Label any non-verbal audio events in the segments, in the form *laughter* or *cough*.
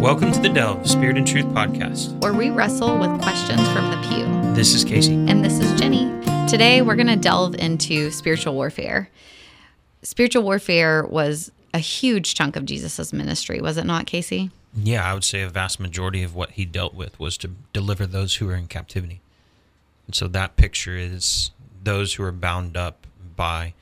Welcome to the Delve Spirit and Truth podcast. where we wrestle with questions from the pew. This is Casey. And this is Jenny. Today, we're going to delve into spiritual warfare. Spiritual warfare was a huge chunk of Jesus' ministry, was it not, Casey? Yeah, I would say a vast majority of what he dealt with was to deliver those who were in captivity. And so that picture is those who are bound up by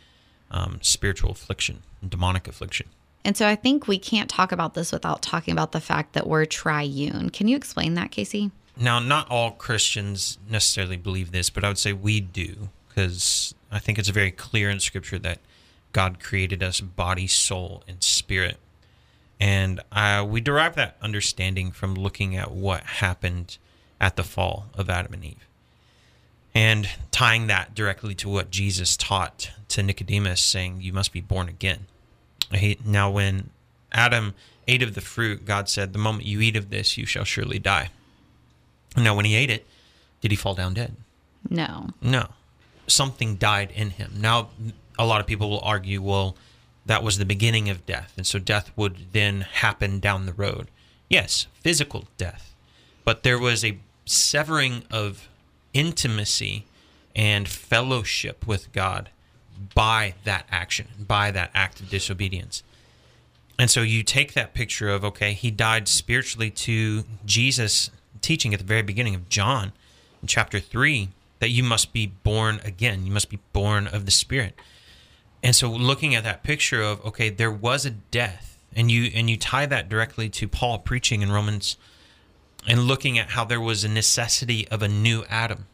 um, spiritual affliction, demonic affliction. And so I think we can't talk about this without talking about the fact that we're triune. Can you explain that, Casey? Now, not all Christians necessarily believe this, but I would say we do because I think it's very clear in Scripture that God created us body, soul, and spirit. And uh, we derive that understanding from looking at what happened at the fall of Adam and Eve. And tying that directly to what Jesus taught to Nicodemus, saying, You must be born again. He, now, when Adam ate of the fruit, God said, The moment you eat of this, you shall surely die. Now, when he ate it, did he fall down dead? No. No. Something died in him. Now, a lot of people will argue, well, that was the beginning of death. And so death would then happen down the road. Yes, physical death. But there was a severing of intimacy and fellowship with God by that action, by that act of disobedience. And so you take that picture of, okay, he died spiritually to Jesus teaching at the very beginning of John in chapter 3 that you must be born again. You must be born of the Spirit. And so looking at that picture of, okay, there was a death, and you and you tie that directly to Paul preaching in Romans and looking at how there was a necessity of a new Adam,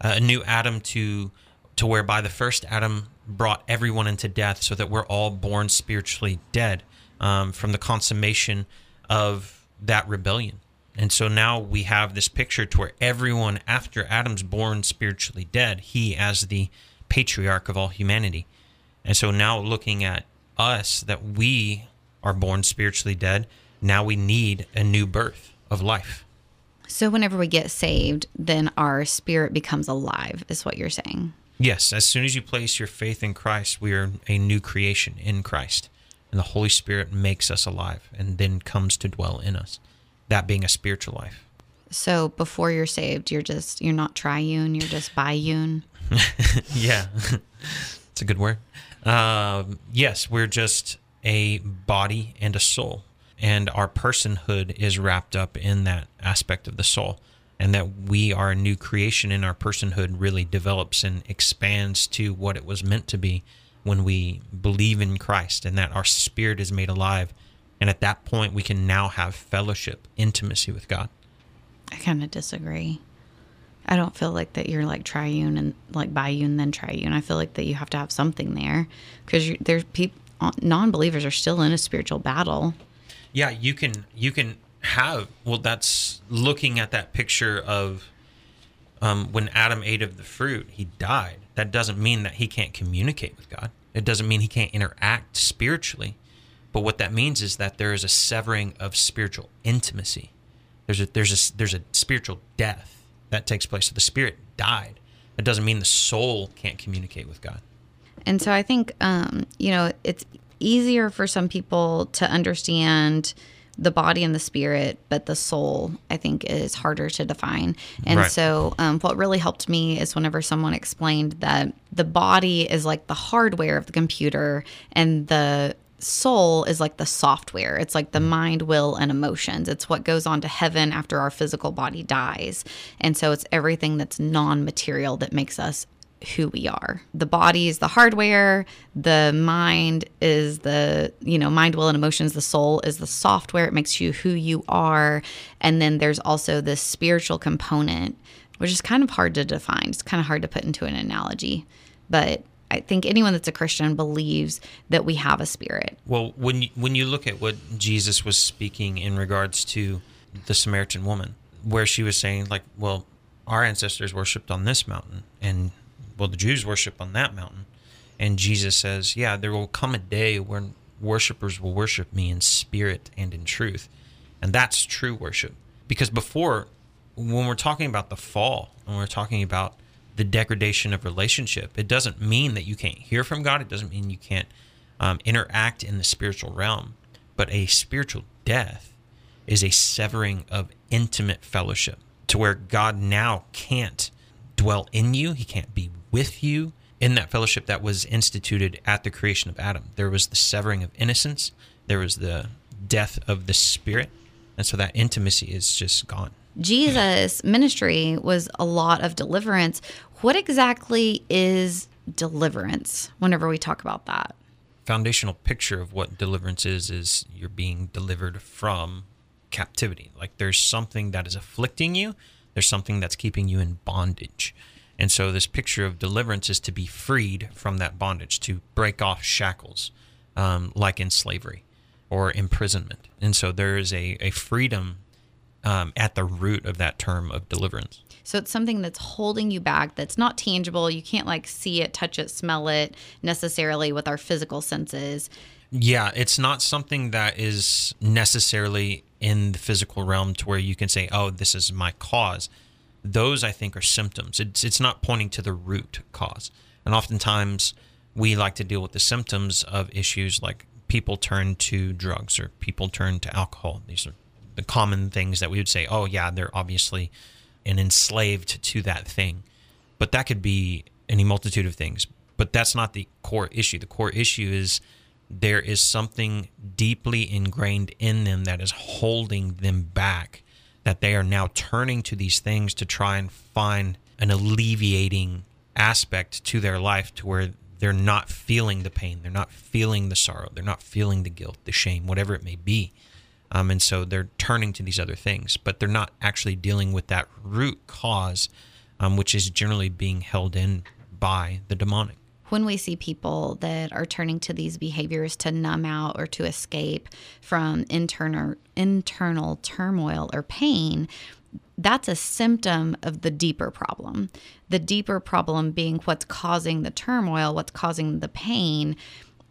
a new Adam to to whereby the first Adam brought everyone into death, so that we're all born spiritually dead um, from the consummation of that rebellion. And so now we have this picture to where everyone after Adam's born spiritually dead, he as the patriarch of all humanity. And so now looking at us that we are born spiritually dead, now we need a new birth of life. So whenever we get saved, then our spirit becomes alive, is what you're saying. Yes, as soon as you place your faith in Christ, we are a new creation in Christ. And the Holy Spirit makes us alive and then comes to dwell in us. That being a spiritual life. So before you're saved, you're just you're not triune, you're just biune. *laughs* yeah, *laughs* it's a good word. Um, yes, we're just a body and a soul, and our personhood is wrapped up in that aspect of the soul, and that we are a new creation in our personhood really develops and expands to what it was meant to be when we believe in Christ, and that our spirit is made alive. And at that point, we can now have fellowship, intimacy with God. I kind of disagree. I don't feel like that you're like triune and like biune then triune. I feel like that you have to have something there because there's people non-believers are still in a spiritual battle. Yeah, you can you can have well. That's looking at that picture of um, when Adam ate of the fruit, he died. That doesn't mean that he can't communicate with God. It doesn't mean he can't interact spiritually. But what that means is that there is a severing of spiritual intimacy. There's a there's a there's a spiritual death that takes place. So the spirit died. It doesn't mean the soul can't communicate with God. And so I think, um, you know, it's easier for some people to understand the body and the spirit, but the soul, I think, is harder to define. And Right. so, um, what really helped me is whenever someone explained that the body is like the hardware of the computer and the soul is like the software. It's like the mind, will, and emotions. It's what goes on to heaven after our physical body dies. And so, it's everything that's non material that makes us who we are. The body is the hardware, the mind is the, you know, mind, will, and emotions. The soul is the software. It makes you who you are. And then there's also this spiritual component, which is kind of hard to define. It's kind of hard to put into an analogy. But I think anyone that's a Christian believes that we have a spirit. Well, when you, when you look at what Jesus was speaking in regards to the Samaritan woman, where she was saying like, well, our ancestors worshipped on this mountain, and well, the Jews worship on that mountain, and Jesus says, yeah, there will come a day when worshipers will worship me in spirit and in truth, and that's true worship. Because before, when we're talking about the fall, and we're talking about the degradation of relationship, it doesn't mean that you can't hear from God. It doesn't mean you can't um, interact in the spiritual realm. But a spiritual death is a severing of intimate fellowship to where God now can't dwell in you, he can't be with you in that fellowship that was instituted at the creation of Adam. There was the severing of innocence, there was the death of the spirit, and so that intimacy is just gone. Jesus' ministry was a lot of deliverance. What exactly is deliverance whenever we talk about that? Foundational picture of what deliverance is is you're being delivered from captivity. Like there's something that is afflicting you, there's something that's keeping you in bondage. And so this picture of deliverance is to be freed from that bondage, to break off shackles, um, like in slavery or imprisonment. And so there is a, a freedom um, at the root of that term of deliverance. So it's something that's holding you back, that's not tangible. You can't like see it, touch it, smell it necessarily with our physical senses. Yeah, it's not something that is necessarily in the physical realm to where you can say, "Oh, this is my cause." Those I think are symptoms. It's it's not pointing to the root cause. And oftentimes we like to deal with the symptoms of issues like people turn to drugs or people turn to alcohol. These are the common things that we would say, "Oh, yeah, they're obviously and enslaved to that thing." But that could be any multitude of things. But that's not the core issue. The core issue is there is something deeply ingrained in them that is holding them back that they are now turning to these things to try and find an alleviating aspect to their life to where they're not feeling the pain they're not feeling the sorrow they're not feeling the guilt the shame whatever it may be. Um, and so they're turning to these other things but they're not actually dealing with that root cause um, which is generally being held in by the demonic when we see people that are turning to these behaviors to numb out or to escape from internal internal turmoil or pain that's a symptom of the deeper problem. The deeper problem being what's causing the turmoil what's causing the pain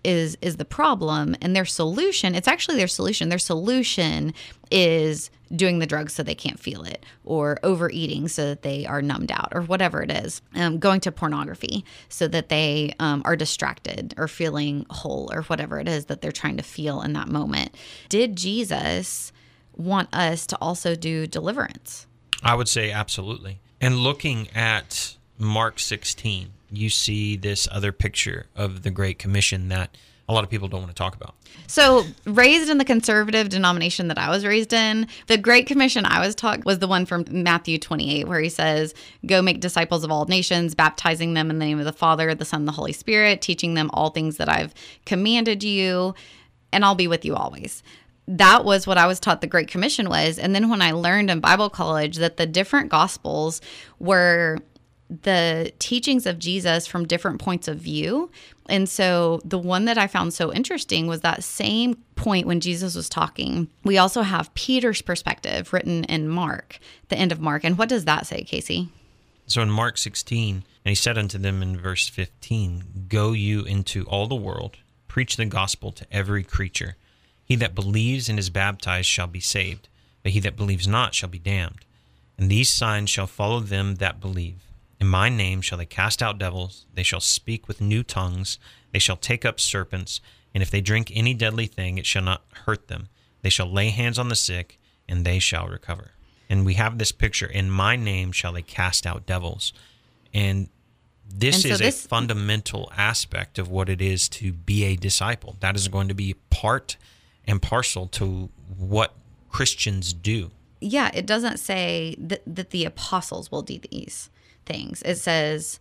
is is the problem. And their solution it's actually their solution. Their solution is doing the drugs so they can't feel it or overeating so that they are numbed out or whatever it is um, going to pornography so that they um, are distracted or feeling whole or whatever it is that they're trying to feel in that moment. Did jesus want us to also do deliverance? I would say absolutely. And looking at mark 16 you see this other picture of the Great Commission that a lot of people don't want to talk about. So, raised in the conservative denomination that I was raised in, the Great Commission I was taught was the one from Matthew 28, where he says, Go make disciples of all nations, baptizing them in the name of the Father, the Son, the Holy Spirit, teaching them all things that I've commanded you, and I'll be with you always that was what I was taught the Great Commission was. And then when I learned in Bible college that the different gospels were the teachings of Jesus from different points of view. And so the one that I found so interesting was that same point when Jesus was talking. We also have Peter's perspective written in Mark, the end of Mark. And what does that say, Casey? So in Mark 16, and he said unto them in verse 15, Go you into all the world, preach the gospel to every creature. He that believes and is baptized shall be saved, but he that believes not shall be damned. And these signs shall follow them that believe in my name shall they cast out devils, they shall speak with new tongues, they shall take up serpents, and if they drink any deadly thing, it shall not hurt them. They shall lay hands on the sick, and they shall recover. And we have this picture in my name shall they cast out devils. And this and so is this, a fundamental aspect of what it is to be a disciple. That is going to be part and parcel to what Christians do. Yeah, it doesn't say that, that the apostles will do these things. It says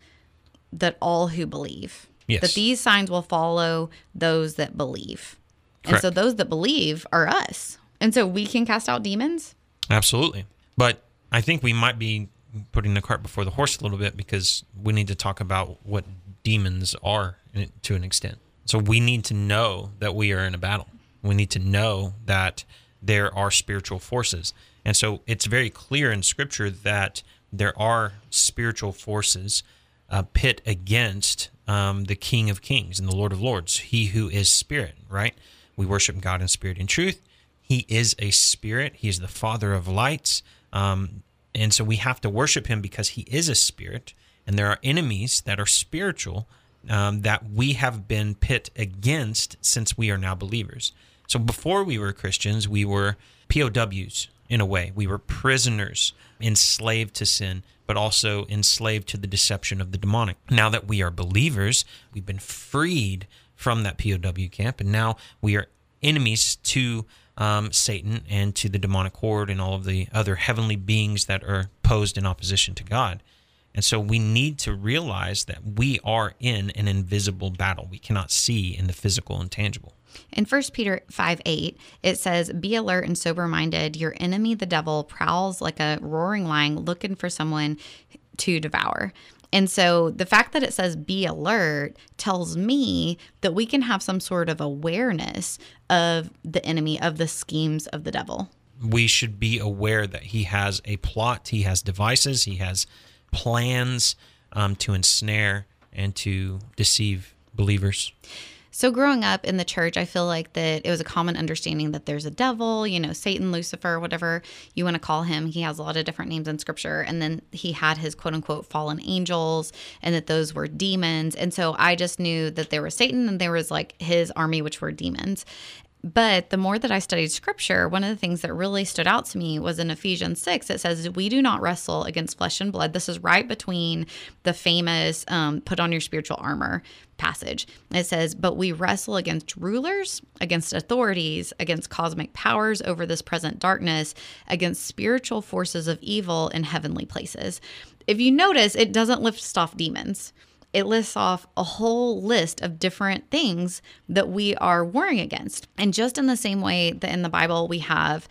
that all who believe, yes. that these signs will follow those that believe. Correct. And so those that believe are us. And so we can cast out demons? Absolutely. But I think we might be putting the cart before the horse a little bit because we need to talk about what demons are to an extent. So we need to know that we are in a battle. We need to know that there are spiritual forces. And so it's very clear in scripture that there are spiritual forces uh, pit against um, the King of Kings and the Lord of Lords, He who is Spirit, right? We worship God in spirit and truth. He is a spirit. He is the Father of lights. Um, and so we have to worship Him because He is a spirit. And there are enemies that are spiritual um, that we have been pit against since we are now believers. So before we were Christians, we were POWs in a way. We were prisoners, enslaved to sin, but also enslaved to the deception of the demonic. Now that we are believers, we've been freed from that POW camp, and now we are enemies to um, Satan and to the demonic horde and all of the other heavenly beings that are posed in opposition to God. And so we need to realize that we are in an invisible battle. We cannot see in the physical and tangible. In 1 Peter 5 8, it says, Be alert and sober minded. Your enemy, the devil, prowls like a roaring lion looking for someone to devour. And so the fact that it says be alert tells me that we can have some sort of awareness of the enemy, of the schemes of the devil. We should be aware that he has a plot, he has devices, he has plans um, to ensnare and to deceive believers. So, growing up in the church, I feel like that it was a common understanding that there's a devil, you know, Satan, Lucifer, whatever you want to call him. He has a lot of different names in scripture. And then he had his quote unquote fallen angels, and that those were demons. And so I just knew that there was Satan and there was like his army, which were demons. But the more that I studied scripture, one of the things that really stood out to me was in Ephesians 6. It says, We do not wrestle against flesh and blood. This is right between the famous um, put on your spiritual armor passage. It says, But we wrestle against rulers, against authorities, against cosmic powers over this present darkness, against spiritual forces of evil in heavenly places. If you notice, it doesn't lift off demons it lists off a whole list of different things that we are warring against. And just in the same way that in the Bible we have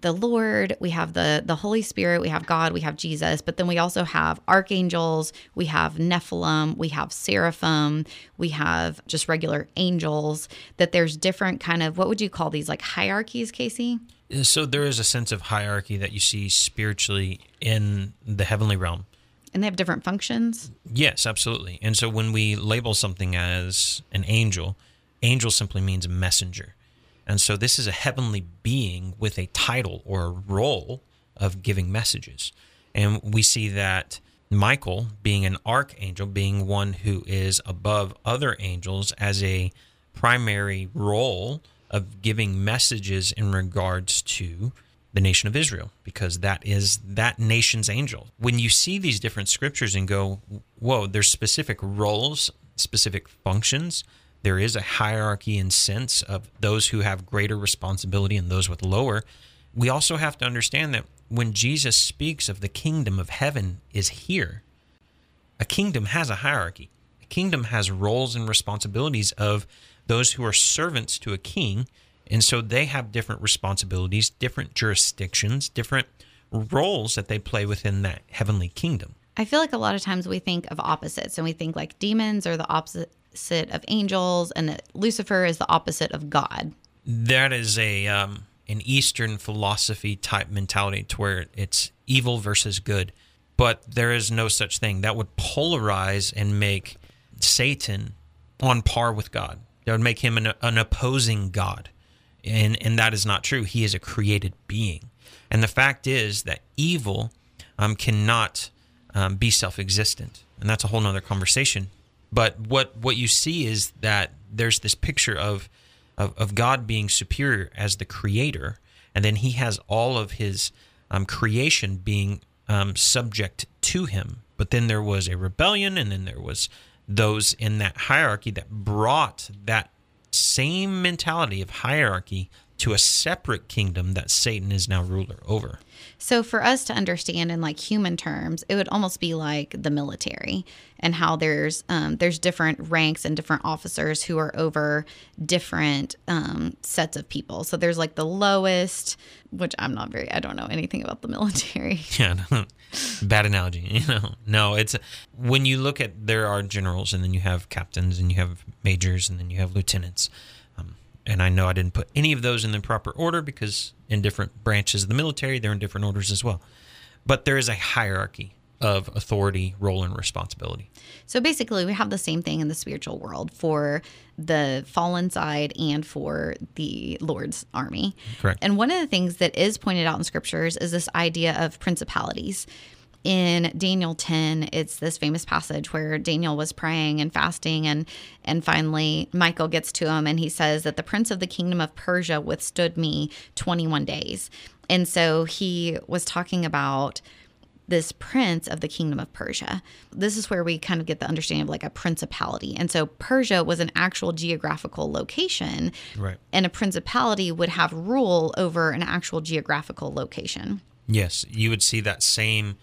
the Lord, we have the the Holy Spirit, we have God, we have Jesus, but then we also have archangels, we have Nephilim, we have seraphim, we have just regular angels. That there's different kind of what would you call these like hierarchies, Casey? So there is a sense of hierarchy that you see spiritually in the heavenly realm. And they have different functions? Yes, absolutely. And so when we label something as an angel, angel simply means messenger. And so this is a heavenly being with a title or a role of giving messages. And we see that Michael, being an archangel, being one who is above other angels, as a primary role of giving messages in regards to the nation of Israel because that is that nation's angel. When you see these different scriptures and go, whoa, there's specific roles, specific functions. There is a hierarchy and sense of those who have greater responsibility and those with lower. We also have to understand that when Jesus speaks of the kingdom of heaven is here, a kingdom has a hierarchy. A kingdom has roles and responsibilities of those who are servants to a king and so they have different responsibilities, different jurisdictions, different roles that they play within that heavenly kingdom. I feel like a lot of times we think of opposites and we think like demons are the opposite of angels and that Lucifer is the opposite of God. That is a um, an Eastern philosophy type mentality to where it's evil versus good. But there is no such thing. That would polarize and make Satan on par with God. That would make him an, an opposing God and and that is not true. He is a created being, and the fact is that evil um, cannot um, be self-existent, and that's a whole nother conversation. But what what you see is that there's this picture of, of of, God being superior as the creator, and then He has all of His um, creation being um, subject to Him. But then there was a rebellion, and then there was those in that hierarchy that brought that same mentality of hierarchy to a separate kingdom that Satan is now ruler over. So for us to understand in like human terms, it would almost be like the military and how there's um, there's different ranks and different officers who are over different um, sets of people. So there's like the lowest, which I'm not very I don't know anything about the military. *laughs* Yeah, bad analogy. You know, no, it's when you look at there are generals and then you have captains and you have majors and then you have lieutenants. And I know I didn't put any of those in the proper order because in different branches of the military, they're in different orders as well. But there is a hierarchy of authority, role, and responsibility. So basically, we have the same thing in the spiritual world for the fallen side and for the Lord's army. Correct. And one of the things that is pointed out in scriptures is this idea of principalities. In Daniel 10, it's this famous passage where Daniel was praying and fasting and and finally Michael gets to him and he says that the prince of the kingdom of Persia withstood me 21 days. And so he was talking about this prince of the kingdom of Persia. This is where we kind of get the understanding of like a principality. And so Persia was an actual geographical location. Right. And a principality would have rule over an actual geographical location. Yes, you would see that same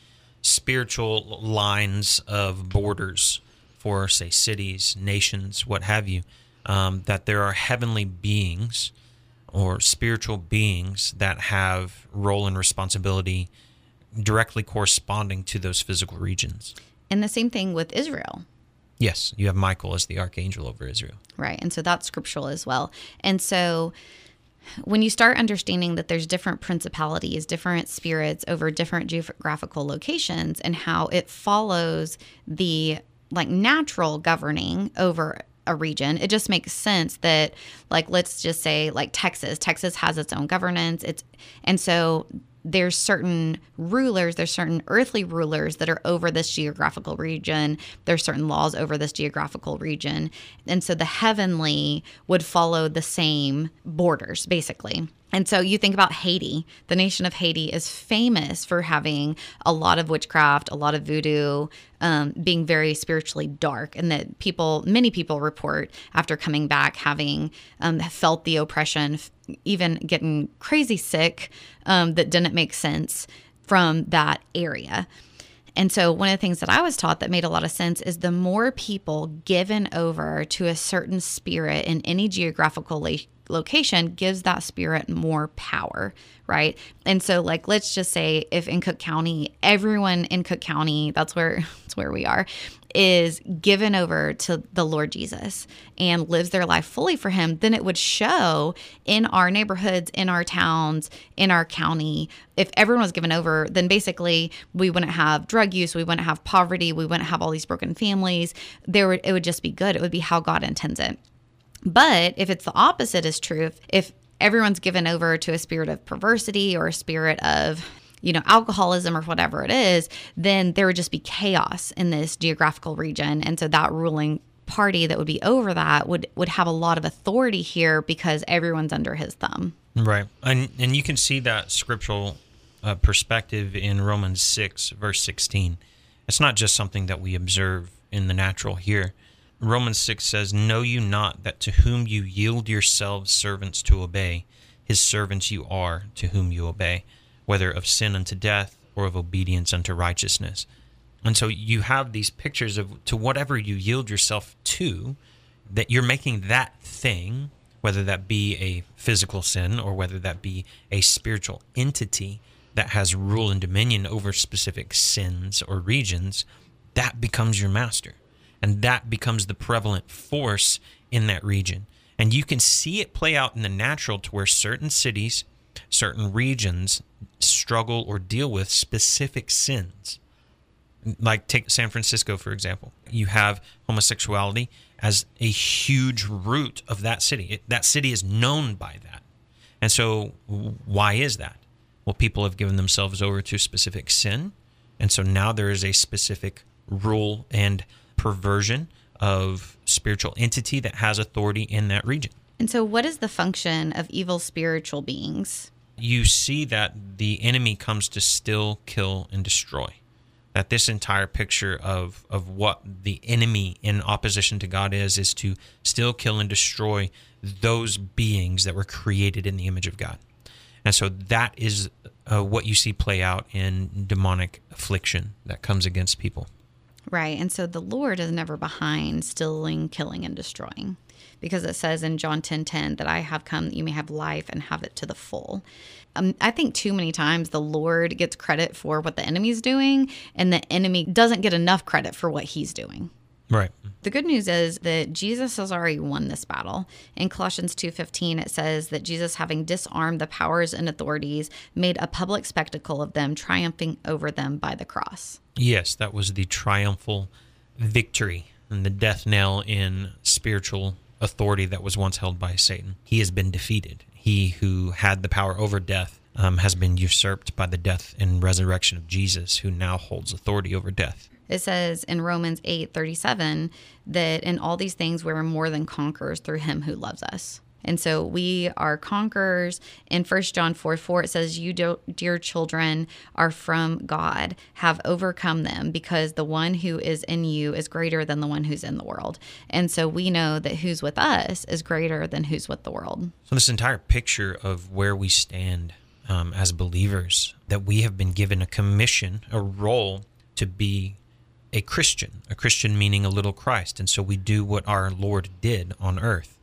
spiritual lines of borders for, say, cities, nations, what have you, um, that there are heavenly beings or spiritual beings that have role and responsibility directly corresponding to those physical regions. And the same thing with Israel. Yes, you have Michael as the archangel over Israel. Right. And so that's scriptural as well. And so when you start understanding that there's different principalities, different spirits over different geographical locations and how it follows the like natural governing over a region, it just makes sense that like let's just say like Texas, Texas has its own governance. It's and so there's certain rulers, there's certain earthly rulers that are over this geographical region. There's certain laws over this geographical region. And so the heavenly would follow the same borders, basically. And so you think about Haiti. The nation of Haiti is famous for having a lot of witchcraft, a lot of voodoo, um, being very spiritually dark, and that people, many people report after coming back having um, felt the oppression, even getting crazy sick um, that didn't make sense from that area. And so, one of the things that I was taught that made a lot of sense is the more people given over to a certain spirit in any geographical la- location gives that spirit more power, right? And so, like, let's just say if in Cook County, everyone in Cook County, that's where *laughs* that's where we are, is given over to the Lord Jesus and lives their life fully for Him, then it would show in our neighborhoods, in our towns, in our county. If everyone was given over, then basically we wouldn't have drug use, we wouldn't have poverty, we wouldn't have all these broken families. There would it would just be good. It would be how God intends it. But if it's the opposite is true, if, if everyone's given over to a spirit of perversity or a spirit of you know, alcoholism or whatever it is, then there would just be chaos in this geographical region. And so that ruling party that would be over that would would have a lot of authority here because everyone's under his thumb. Right. And and you can see that scriptural uh, perspective in Romans 6 verse 16. It's not just something that we observe in the natural here. Romans 6 says, Know you not that to whom you yield yourselves servants to obey, his servants you are to whom you obey whether of sin unto death or of obedience unto righteousness. And so you have these pictures of to whatever you yield yourself to, that you're making that thing, whether that be a physical sin or whether that be a spiritual entity that has rule and dominion over specific sins or regions, that becomes your master. And that becomes the prevalent force in that region. And you can see it play out in the natural to where certain cities certain regions struggle or deal with specific sins. Like take San Francisco for example. You have homosexuality as a huge root of that city. It, that city is known by that. And so why is that? Well, people have given themselves over to specific sin, and so now there is a specific rule and perversion of spiritual entity that has authority in that region. And so, what is the function of evil spiritual beings? You see that the enemy comes to still, kill, and destroy. That this entire picture of, of what the enemy in opposition to God is, is to still, kill, and destroy those beings that were created in the image of God. And so that is uh, what you see play out in demonic affliction that comes against people. Right. And so the Lord is never behind stealing, killing, and destroying because it says in John 10 10 that I have come that you may have life and have it to the full. Um, I think too many times the Lord gets credit for what the enemy's doing, and the enemy doesn't get enough credit for what he's doing. Right. The good news is that Jesus has already won this battle. In Colossians 2:15 it says that Jesus having disarmed the powers and authorities made a public spectacle of them triumphing over them by the cross. Yes, that was the triumphal victory and the death knell in spiritual authority that was once held by Satan. He has been defeated. He who had the power over death um, has been usurped by the death and resurrection of Jesus, who now holds authority over death. It says in Romans 8 37 that in all these things we're more than conquerors through him who loves us. And so we are conquerors. In 1 John 4 4, it says, You, dear children, are from God, have overcome them, because the one who is in you is greater than the one who's in the world. And so we know that who's with us is greater than who's with the world. So, this entire picture of where we stand um, as believers, that we have been given a commission, a role to be a Christian, a Christian meaning a little Christ. And so we do what our Lord did on earth.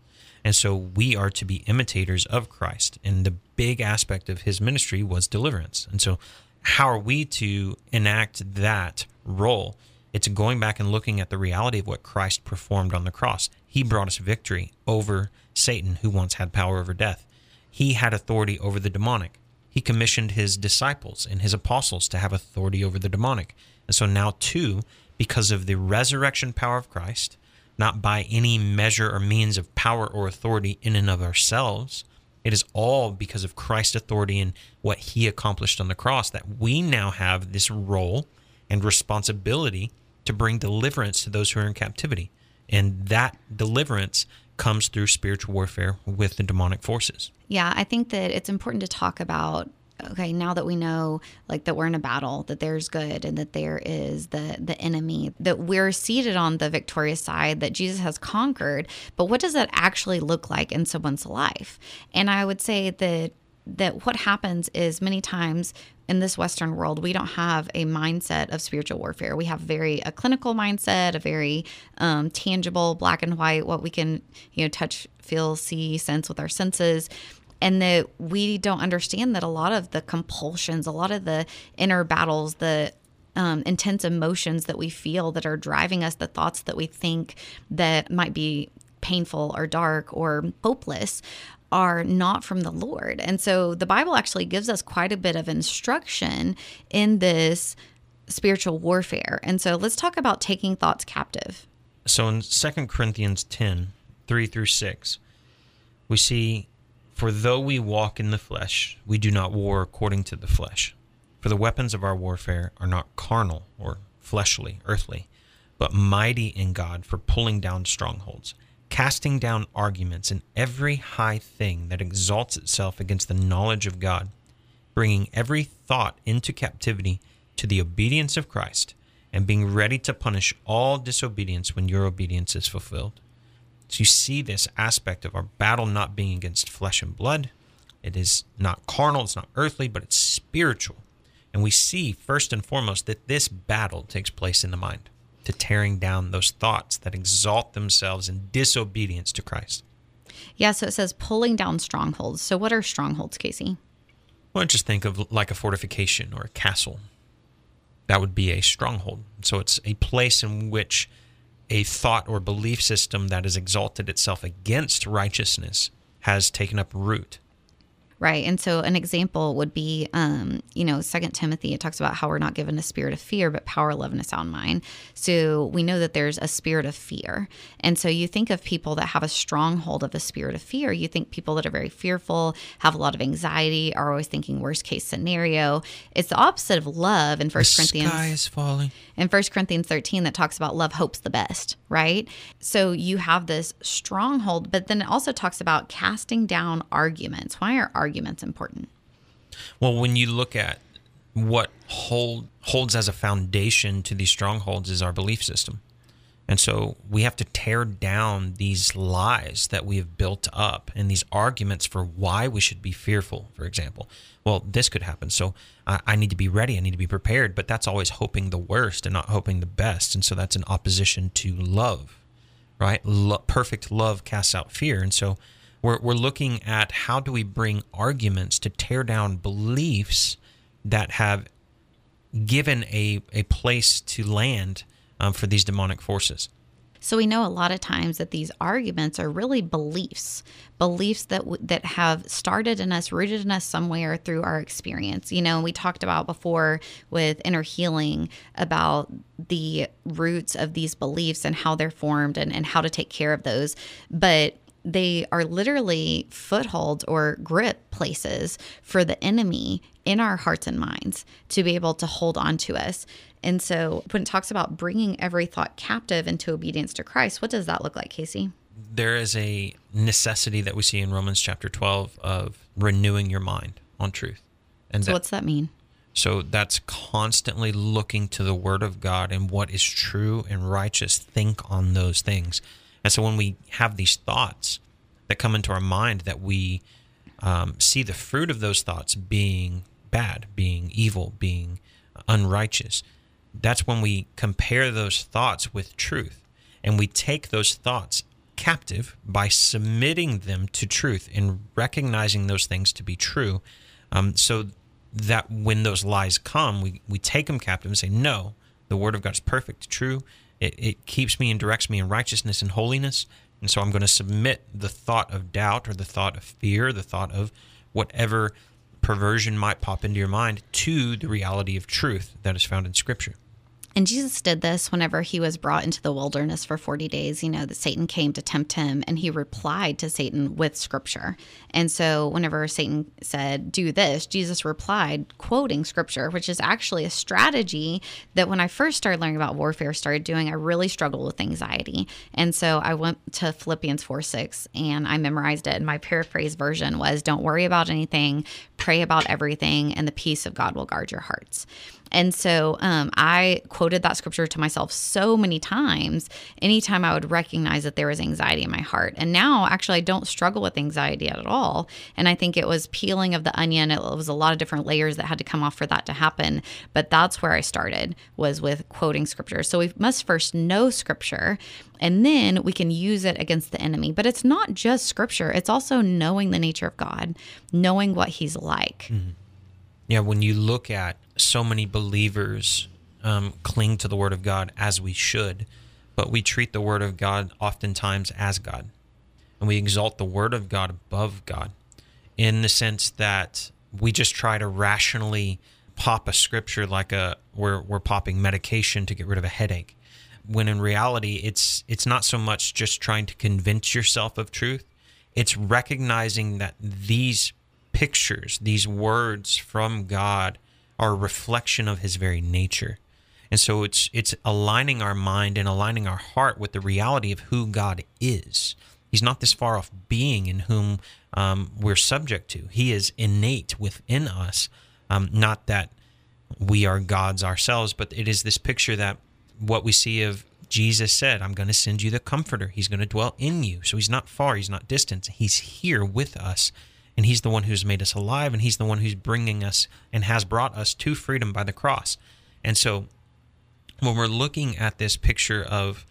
And so we are to be imitators of Christ. And the big aspect of his ministry was deliverance. And so, how are we to enact that role? It's going back and looking at the reality of what Christ performed on the cross. He brought us victory over Satan, who once had power over death. He had authority over the demonic. He commissioned his disciples and his apostles to have authority over the demonic. And so now, too, because of the resurrection power of Christ, not by any measure or means of power or authority in and of ourselves. It is all because of Christ's authority and what he accomplished on the cross that we now have this role and responsibility to bring deliverance to those who are in captivity. And that deliverance comes through spiritual warfare with the demonic forces. Yeah, I think that it's important to talk about okay now that we know like that we're in a battle that there's good and that there is the the enemy that we're seated on the victorious side that jesus has conquered but what does that actually look like in someone's life? And i would say that that what happens is many times in this western world we don't have a mindset of spiritual warfare. We have very a clinical mindset a very um, tangible black and white what we can you know touch feel see sense with our senses and that we don't understand that a lot of the compulsions, a lot of the inner battles, the um, intense emotions that we feel that are driving us, the thoughts that we think that might be painful or dark or hopeless are not from the Lord. And so the Bible actually gives us quite a bit of instruction in this spiritual warfare. And so let's talk about taking thoughts captive. So in 2 Corinthians 10 3 through 6, we see for though we walk in the flesh, we do not war according to the flesh. For the weapons of our warfare are not carnal or fleshly, earthly, but mighty in God for pulling down strongholds, casting down arguments and every high thing that exalts itself against the knowledge of God, bringing every thought into captivity to the obedience of Christ, and being ready to punish all disobedience when your obedience is fulfilled. So you see this aspect of our battle not being against flesh and blood. It is not carnal, it's not earthly, but it's spiritual. And we see first and foremost that this battle takes place in the mind, to tearing down those thoughts that exalt themselves in disobedience to Christ. Yeah, so it says pulling down strongholds. So what are strongholds, Casey? Well, just think of like a fortification or a castle. That would be a stronghold. So it's a place in which a thought or belief system that has exalted itself against righteousness has taken up root Right. And so an example would be, um, you know, Second Timothy, it talks about how we're not given a spirit of fear, but power, love, and a sound mind. So we know that there's a spirit of fear. And so you think of people that have a stronghold of a spirit of fear. You think people that are very fearful, have a lot of anxiety, are always thinking worst case scenario. It's the opposite of love in First Corinthians. Sky is falling. In First Corinthians 13, that talks about love hopes the best, right? So you have this stronghold, but then it also talks about casting down arguments. Why are arguments important? Well, when you look at what hold holds as a foundation to these strongholds is our belief system. And so we have to tear down these lies that we have built up and these arguments for why we should be fearful, for example. Well, this could happen. So I, I need to be ready. I need to be prepared. But that's always hoping the worst and not hoping the best. And so that's in opposition to love, right? Lo- perfect love casts out fear. And so we're, we're looking at how do we bring arguments to tear down beliefs that have given a, a place to land um, for these demonic forces. So we know a lot of times that these arguments are really beliefs, beliefs that that have started in us, rooted in us somewhere through our experience. You know, we talked about before with inner healing about the roots of these beliefs and how they're formed and, and how to take care of those. But they are literally footholds or grip places for the enemy in our hearts and minds to be able to hold on to us. And so when it talks about bringing every thought captive into obedience to Christ, what does that look like, Casey? There is a necessity that we see in Romans chapter 12 of renewing your mind on truth. And so, that, what's that mean? So, that's constantly looking to the Word of God and what is true and righteous. Think on those things. And so, when we have these thoughts that come into our mind, that we um, see the fruit of those thoughts being bad, being evil, being unrighteous, that's when we compare those thoughts with truth and we take those thoughts captive by submitting them to truth and recognizing those things to be true. Um, so that when those lies come, we, we take them captive and say, No, the word of God is perfect, true. It, it keeps me and directs me in righteousness and holiness. And so I'm going to submit the thought of doubt or the thought of fear, the thought of whatever perversion might pop into your mind to the reality of truth that is found in Scripture. And Jesus did this whenever he was brought into the wilderness for 40 days. You know, that Satan came to tempt him and he replied to Satan with scripture. And so, whenever Satan said, Do this, Jesus replied, quoting scripture, which is actually a strategy that when I first started learning about warfare, started doing, I really struggled with anxiety. And so, I went to Philippians 4 6 and I memorized it. And my paraphrase version was, Don't worry about anything, pray about everything, and the peace of God will guard your hearts. And so um, I quoted that scripture to myself so many times, anytime I would recognize that there was anxiety in my heart. And now, actually, I don't struggle with anxiety at all. And I think it was peeling of the onion. It was a lot of different layers that had to come off for that to happen. But that's where I started was with quoting scripture. So we must first know scripture and then we can use it against the enemy. But it's not just scripture, it's also knowing the nature of God, knowing what he's like. Mm-hmm. Yeah, when you look at so many believers um, cling to the Word of God as we should, but we treat the Word of God oftentimes as God. And we exalt the Word of God above God in the sense that we just try to rationally pop a scripture like a we're, we're popping medication to get rid of a headache when in reality it's it's not so much just trying to convince yourself of truth it's recognizing that these pictures these words from god are a reflection of his very nature. And so it's it's aligning our mind and aligning our heart with the reality of who God is. He's not this far off being in whom um, we're subject to. He is innate within us. Um, not that we are gods ourselves, but it is this picture that what we see of Jesus said, I'm going to send you the comforter. He's going to dwell in you. So he's not far, he's not distant. He's here with us and he's the one who's made us alive and he's the one who's bringing us and has brought us to freedom by the cross. And so when we're looking at this picture of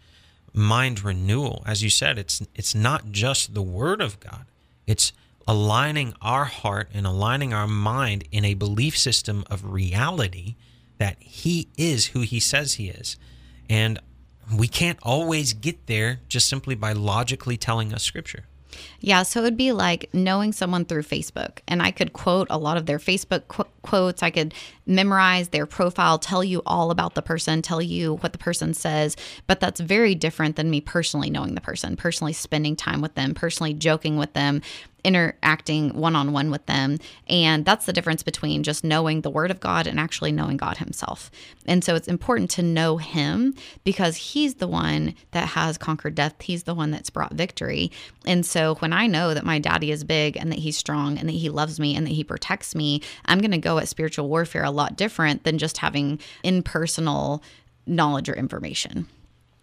mind renewal as you said it's it's not just the word of god. It's aligning our heart and aligning our mind in a belief system of reality that he is who he says he is. And we can't always get there just simply by logically telling us scripture yeah, so it would be like knowing someone through Facebook, and I could quote a lot of their Facebook qu- quotes. I could memorize their profile, tell you all about the person, tell you what the person says, but that's very different than me personally knowing the person, personally spending time with them, personally joking with them, interacting one on one with them. And that's the difference between just knowing the Word of God and actually knowing God Himself. And so it's important to know Him because He's the one that has conquered death, He's the one that's brought victory. And so when I know that my daddy is big and that He's strong and that He loves me and that He protects me, I'm going to go at spiritual warfare a lot different than just having impersonal knowledge or information.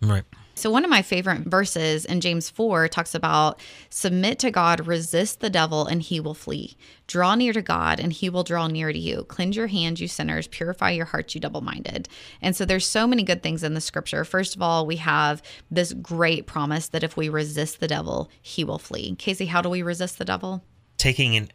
Right. So, one of my favorite verses in James 4 talks about submit to God, resist the devil, and he will flee. Draw near to God, and he will draw near to you. Cleanse your hands, you sinners. Purify your hearts, you double minded. And so, there's so many good things in the scripture. First of all, we have this great promise that if we resist the devil, he will flee. Casey, how do we resist the devil? Taking an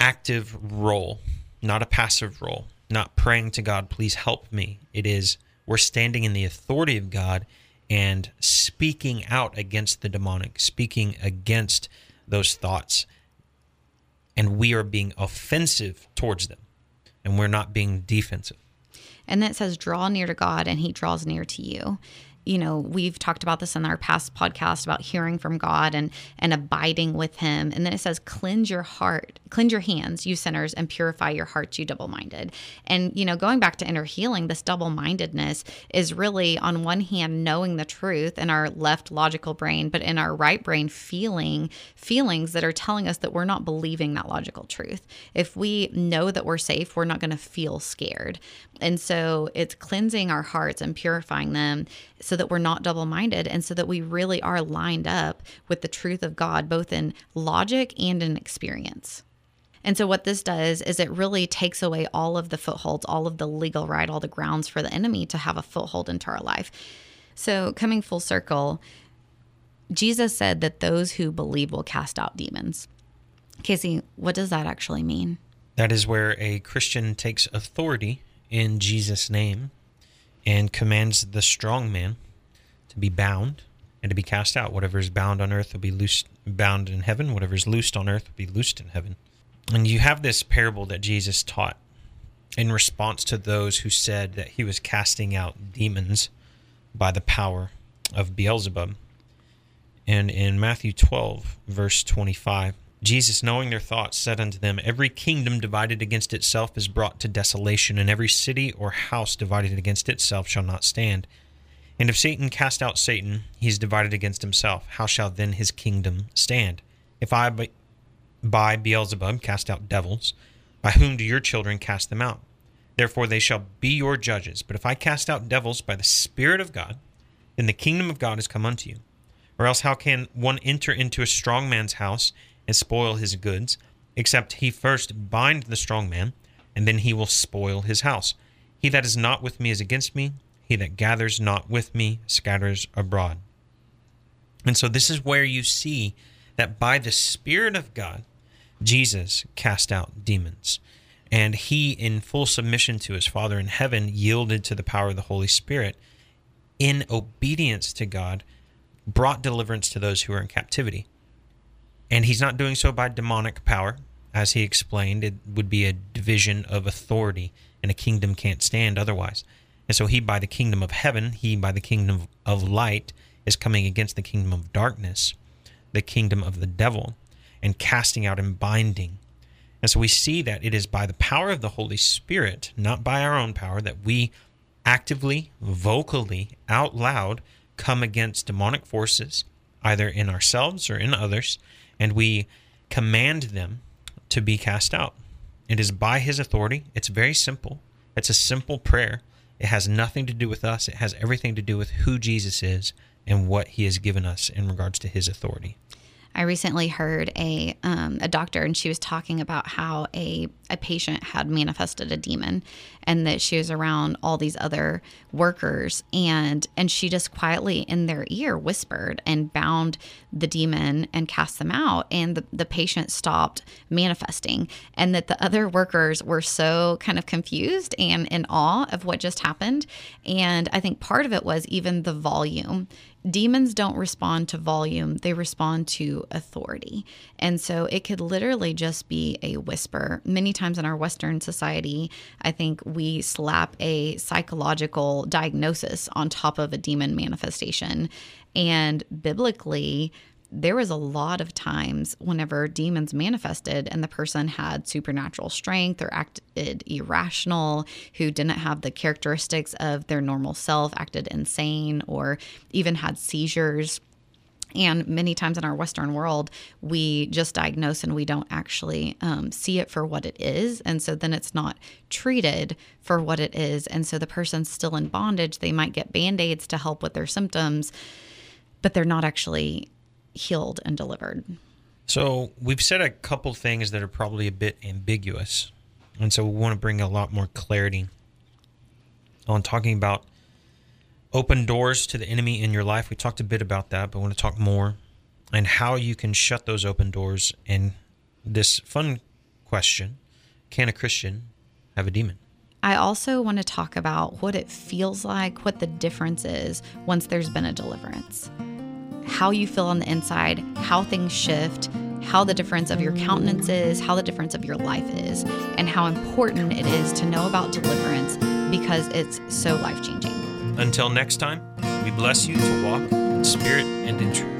active role, not a passive role, not praying to God, please help me. It is we're standing in the authority of God and speaking out against the demonic, speaking against those thoughts. And we are being offensive towards them, and we're not being defensive. And that says, draw near to God, and he draws near to you you know, we've talked about this in our past podcast about hearing from God and and abiding with him. And then it says cleanse your heart, cleanse your hands, you sinners, and purify your hearts, you double-minded. And you know, going back to inner healing, this double-mindedness is really on one hand knowing the truth in our left logical brain, but in our right brain feeling feelings that are telling us that we're not believing that logical truth. If we know that we're safe, we're not going to feel scared. And so it's cleansing our hearts and purifying them so that we're not double minded and so that we really are lined up with the truth of God, both in logic and in experience. And so, what this does is it really takes away all of the footholds, all of the legal right, all the grounds for the enemy to have a foothold into our life. So, coming full circle, Jesus said that those who believe will cast out demons. Casey, what does that actually mean? That is where a Christian takes authority in Jesus' name and commands the strong man to be bound and to be cast out. Whatever is bound on earth will be loosed, bound in heaven. Whatever is loosed on earth will be loosed in heaven. And you have this parable that Jesus taught in response to those who said that he was casting out demons by the power of Beelzebub. And in Matthew 12, verse 25, Jesus, knowing their thoughts, said unto them, Every kingdom divided against itself is brought to desolation, and every city or house divided against itself shall not stand. And if Satan cast out Satan, he is divided against himself. How shall then his kingdom stand? If I by, by Beelzebub cast out devils, by whom do your children cast them out? Therefore they shall be your judges. But if I cast out devils by the Spirit of God, then the kingdom of God is come unto you. Or else how can one enter into a strong man's house and spoil his goods, except he first bind the strong man, and then he will spoil his house. He that is not with me is against me, he that gathers not with me scatters abroad. And so this is where you see that by the Spirit of God, Jesus cast out demons. And he, in full submission to his Father in heaven, yielded to the power of the Holy Spirit in obedience to God, brought deliverance to those who are in captivity. And he's not doing so by demonic power. As he explained, it would be a division of authority, and a kingdom can't stand otherwise. And so he, by the kingdom of heaven, he, by the kingdom of light, is coming against the kingdom of darkness, the kingdom of the devil, and casting out and binding. And so we see that it is by the power of the Holy Spirit, not by our own power, that we actively, vocally, out loud come against demonic forces, either in ourselves or in others, and we command them to be cast out. It is by his authority. It's very simple. It's a simple prayer. It has nothing to do with us. It has everything to do with who Jesus is and what he has given us in regards to his authority. I recently heard a um, a doctor, and she was talking about how a a patient had manifested a demon, and that she was around all these other workers, and and she just quietly in their ear whispered and bound the demon and cast them out, and the, the patient stopped manifesting, and that the other workers were so kind of confused and in awe of what just happened, and I think part of it was even the volume demons don't respond to volume, they respond to authority. And so it could literally just be a whisper. Many times in our Western society, I think we slap a psychological diagnosis on top of a demon manifestation. And biblically, there was a lot of times whenever demons manifested and the person had supernatural strength or acted irrational, who didn't have the characteristics of their normal self, acted insane, or even had seizures. And many times in our Western world, we just diagnose and we don't actually um, see it for what it is. And so then it's not treated for what it is. And so the person's still in bondage. They might get band aids to help with their symptoms, but they're not actually healed and delivered. So we've said a couple things that are probably a bit ambiguous, and so we want to bring a lot more clarity on talking about open doors to the enemy in your life. We talked a bit about that, but I want to talk more and how you can shut those open doors. And this fun question: Can a Christian have a demon? I also want to talk about what it feels like, what the difference is once there's been a deliverance how you feel on the inside, how things shift, how the difference of your countenance is, how the difference of your life is, and how important it is to know about deliverance because it's so life changing. Until next time. We bless you to walk in spirit and in truth.